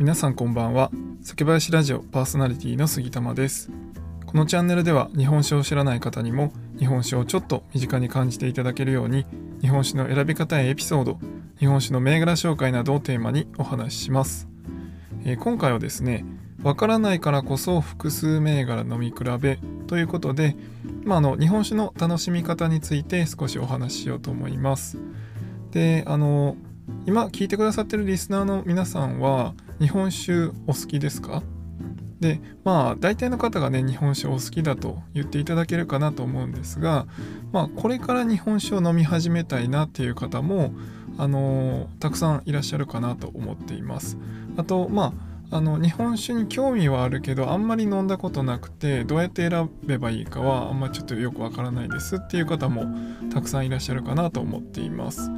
皆さんこんばんは。酒林ラジオパーソナリティの杉玉です。このチャンネルでは日本酒を知らない方にも日本酒をちょっと身近に感じていただけるように日本酒の選び方やエピソード日本酒の銘柄紹介などをテーマにお話しします、えー、今回はですねわからないからこそ複数銘柄飲み比べということで、まあ、あの日本酒の楽しみ方について少しお話ししようと思います。であの今聞いてくださってるリスナーの皆さんは日本酒お好きですか？でまあ大体の方がね日本酒お好きだと言っていただけるかなと思うんですがまあこれから日本酒を飲み始めたいなっていう方もあのー、たくさんいらっしゃるかなと思っていますあとまああの日本酒に興味はあるけどあんまり飲んだことなくてどうやって選べばいいかはあんまちょっとよくわからないですっていう方もたくさんいらっしゃるかなと思っています。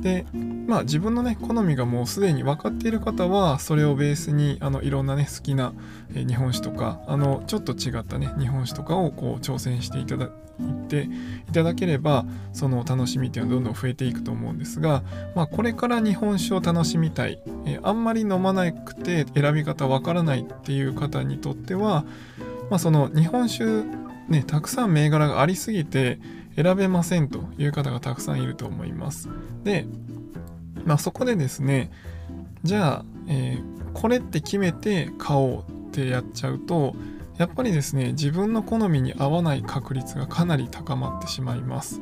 でまあ自分のね好みがもうすでに分かっている方はそれをベースにあのいろんなね好きな、日本酒とかあのちょっと違ったね日本酒とかをこう挑戦していただいていただければその楽しみっていうのはどんどん増えていくと思うんですが、まあ、これから日本酒を楽しみたい、えあんまり飲まなくて選び方わからないっていう方にとっては、まあ、その日本酒ねたくさん銘柄がありすぎて選べませんという方がたくさんいると思います。で、まあ、そこでですねじゃあ、えー、これって決めて買おうってやっちゃうとやっぱりですね自分の好みに合わない確率がかなり高まってしまいます。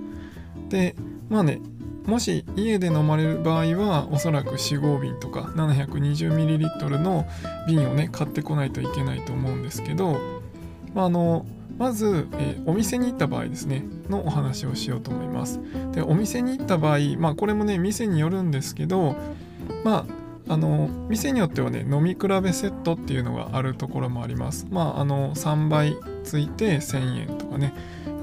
でまあねもし家で飲まれる場合はおそらく4合瓶とか 720ml の瓶をね買ってこないといけないと思うんですけど、まあ、あのまず、えー、お店に行った場合ですねのお話をしようと思います。でお店に行った場合まあこれもね店によるんですけどまああの店によってはね飲み比べセットっていうのがあるところもあります。まああの3倍ついて1000円とかね、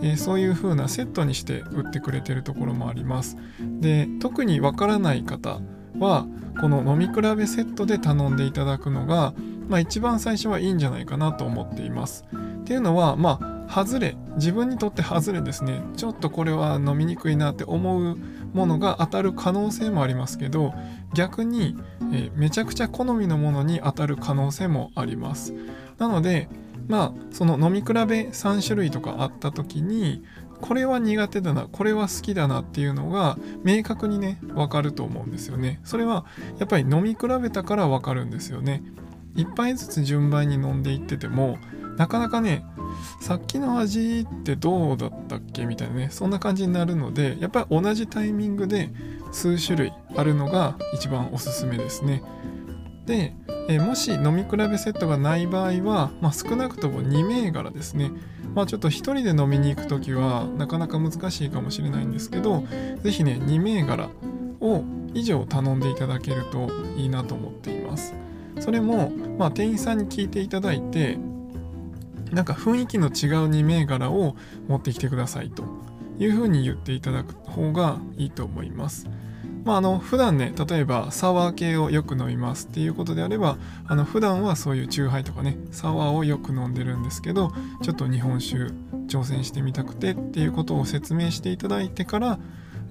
えー、そういう風なセットにして売ってくれてるところもあります。で特にわからない方はこの飲み比べセットで頼んでいただくのが、まあ、一番最初はいいんじゃないかなと思っています。っていうのはまあ外れ自分にとって外れですね。ちょっとこれは飲みにくいなって思うものが当たる可能性もありますけど逆に、えめちゃくちゃ好みのものに当たる可能性もあります。なのでまあその飲み比べ3種類とかあった時にこれは苦手だなこれは好きだなっていうのが明確にね分かると思うんですよね。それはやっぱり飲み比べたから分かるんですよね。1杯ずつ順番に飲んでいっててもなかなかねさっきの味ってどうだったっけみたいなねそんな感じになるのでやっぱり同じタイミングで数種類あるのが一番おすすめですね。でえもし飲み比べセットがない場合は、まあ、少なくとも2銘柄ですね。まあちょっと1人で飲みに行く時はなかなか難しいかもしれないんですけど是非ね2銘柄を以上頼んでいただけるといいなと思っています。それも、まあ、店員さんに聞いていただいてなんか雰囲気の違う2銘柄を持ってきてくださいというふうに言っていただく方がいいと思います。まあ、あの普段ね例えばサワー系をよく飲みますっていうことであればあの普段はそういうチューハイとかねサワーをよく飲んでるんですけどちょっと日本酒挑戦してみたくてっていうことを説明していただいてから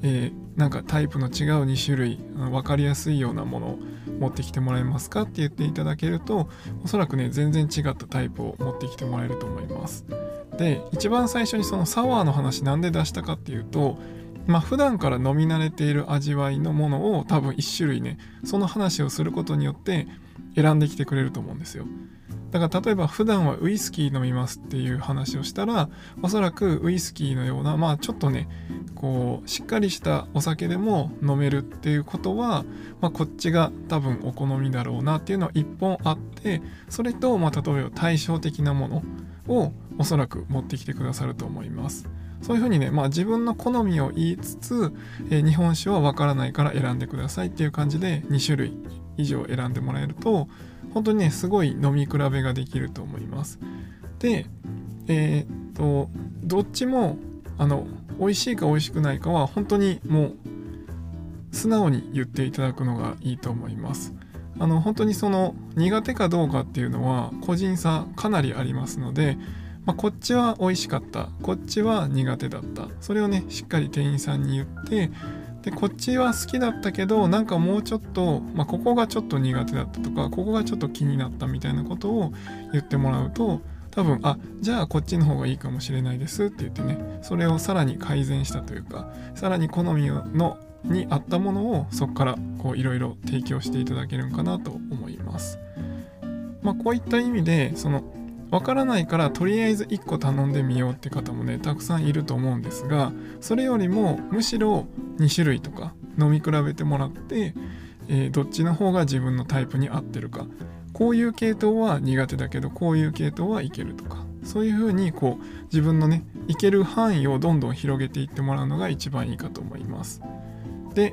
えー、なんかタイプの違う2種類分かりやすいようなものを持ってきてもらえますかって言っていただけるとおそらくね全然違ったタイプを持ってきてもらえると思います。で一番最初にそのサワーの話なんで出したかっていうとまあ普段から飲み慣れている味わいのものを多分1種類ねその話をすることによって選んできてくれると思うんですよ。だから例えば普段はウイスキー飲みますっていう話をしたらおそらくウイスキーのようなまあちょっとねこうしっかりしたお酒でも飲めるっていうことは、まあ、こっちが多分お好みだろうなっていうのは一本あってそれとまあ例えば対照的なものをおそらく持ってきてくださると思います。そういうふうにね、まあ、自分の好みを言いつつ、えー、日本酒はわからないから選んでくださいっていう感じで2種類以上選んでもらえると本当にねすごい飲み比べができると思います。でえー、っとどっちもあの美味しいか美味しくないかは本当にもう素直に言っていただくのがいいと思います。あの本当にその苦手かどうかっていうのは個人差かなりありますので、まあ、こっちは美味しかったこっちは苦手だった。それをねしっかり店員さんに言ってでこっちは好きだったけどなんかもうちょっと、まあ、ここがちょっと苦手だったとかここがちょっと気になったみたいなことを言ってもらうと多分あじゃあこっちの方がいいかもしれないですって言ってねそれをさらに改善したというかさらに好みのに合ったものをそこからこういろいろ提供していただけるんかなと思います。まあ、こういった意味でそのわからないからとりあえず1個頼んでみようって方もねたくさんいると思うんですがそれよりもむしろ2種類とか飲み比べてもらって、えー、どっちの方が自分のタイプに合ってるかこういう系統は苦手だけどこういう系統はいけるとかそういうふうにこう自分のねいける範囲をどんどん広げていってもらうのが一番いいかと思います。で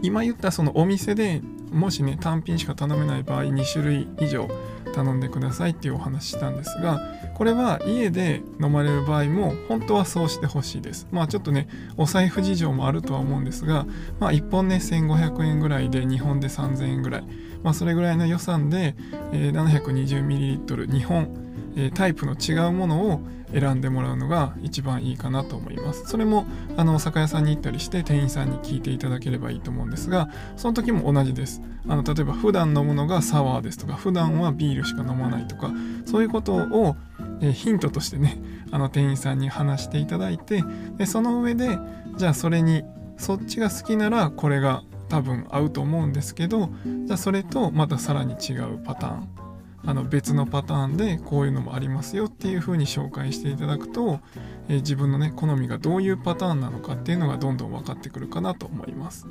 今言ったそのお店でもしね単品しか頼めない場合2種類以上頼んでくださいっていうお話したんですがこれは家で飲まれる場合も本当はそうしてほしいです。まあちょっとねお財布事情もあるとは思うんですがまあ1本ね1500円ぐらいで2本で3000円ぐらい。まあそれぐらいの予算で、えー、720ml2 本、えー、タイプの違うものを選んでもらうのが一番いいかなと思います。それもあの酒屋さんに行ったりして店員さんに聞いていただければいいと思うんですがその時も同じです。あの例えば普段飲むのがサワーですとか普段はビールしか飲まないとかそういうことを、えヒントとしてねあの店員さんに話していただいてでその上でじゃあそれにそっちが好きならこれが多分合うと思うんですけどじゃあそれとまたさらに違うパターン。あの別のパターンでこういうのもありますよっていう風に紹介していただくと、えー、自分のね好みがどういうパターンなのかっていうのがどんどん分かってくるかなと思います。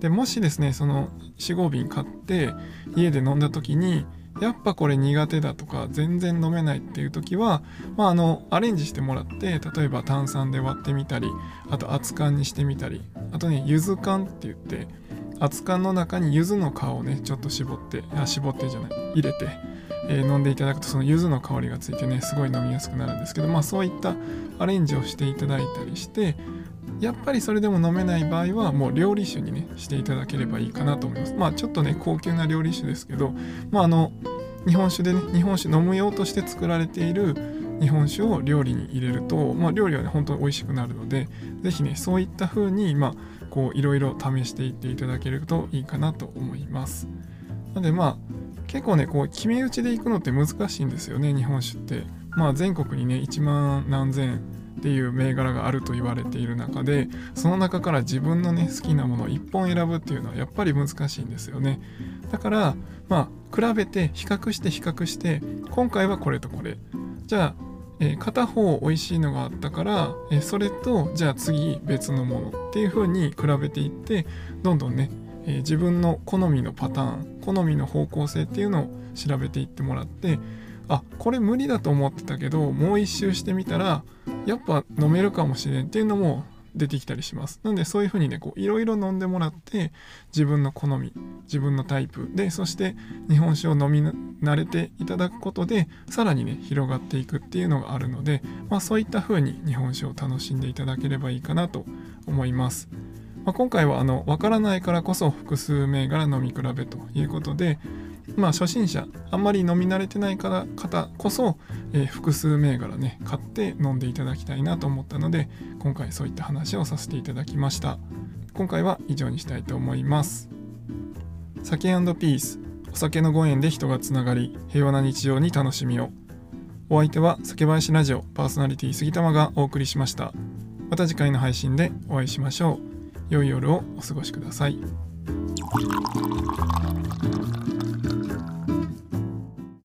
でもしですねその45瓶買って家で飲んだ時にやっぱこれ苦手だとか全然飲めないっていう時は、まあ、あのアレンジしてもらって例えば炭酸で割ってみたりあと熱燗にしてみたりあとね柚子缶って言って熱燗の中に柚子の皮をねちょっと絞ってあ絞ってじゃない入れてえ、飲んでいただくとその柚子の香りがついてねすごい飲みやすくなるんですけどまあそういったアレンジをしていただいたりしてやっぱりそれでも飲めない場合はもう料理酒にねしていただければいいかなと思います。まあちょっとね高級な料理酒ですけどまああの日本酒でね日本酒飲む用として作られている日本酒を料理に入れると、まあ、料理はね本当に美味しくなるので是非ねそういった風にまあこういろいろ試していっていただけるといいかなと思います。なのでまあ結構ねこう決め打ちで行くのって難しいんですよね日本酒って。まあ全国にね1万何千っていう銘柄があると言われている中でその中から自分のね好きなものを1本選ぶっていうのはやっぱり難しいんですよね。だからまあ比べて比較して比較して今回はこれとこれ。じゃあ、えー、片方美味しいのがあったから、えー、それとじゃあ次別のものっていう風に比べていってどんどんねえー、自分の好みのパターン好みの方向性っていうのを調べていってもらってあこれ無理だと思ってたけどもう一周してみたらやっぱ飲めるかもしれんっていうのも出てきたりしますなのでそういうふうにねこういろいろ飲んでもらって自分の好み自分のタイプでそして日本酒を飲み慣れていただくことでさらにね広がっていくっていうのがあるので、まあ、そういった風に日本酒を楽しんでいただければいいかなと思います。まあ、今回はあの分からないからこそ複数銘柄飲み比べということで、まあ、初心者あんまり飲み慣れてないから方こそ、えー、複数銘柄ね買って飲んでいただきたいなと思ったので今回そういった話をさせていただきました。今回は以上にしたいと思います。酒ピース。お酒のご縁で人がつながり平和な日常に楽しみを。お相手は酒林ラジオパーソナリティ杉玉がお送りしました。また次回の配信でお会いしましょう。良い夜をお過ごしください。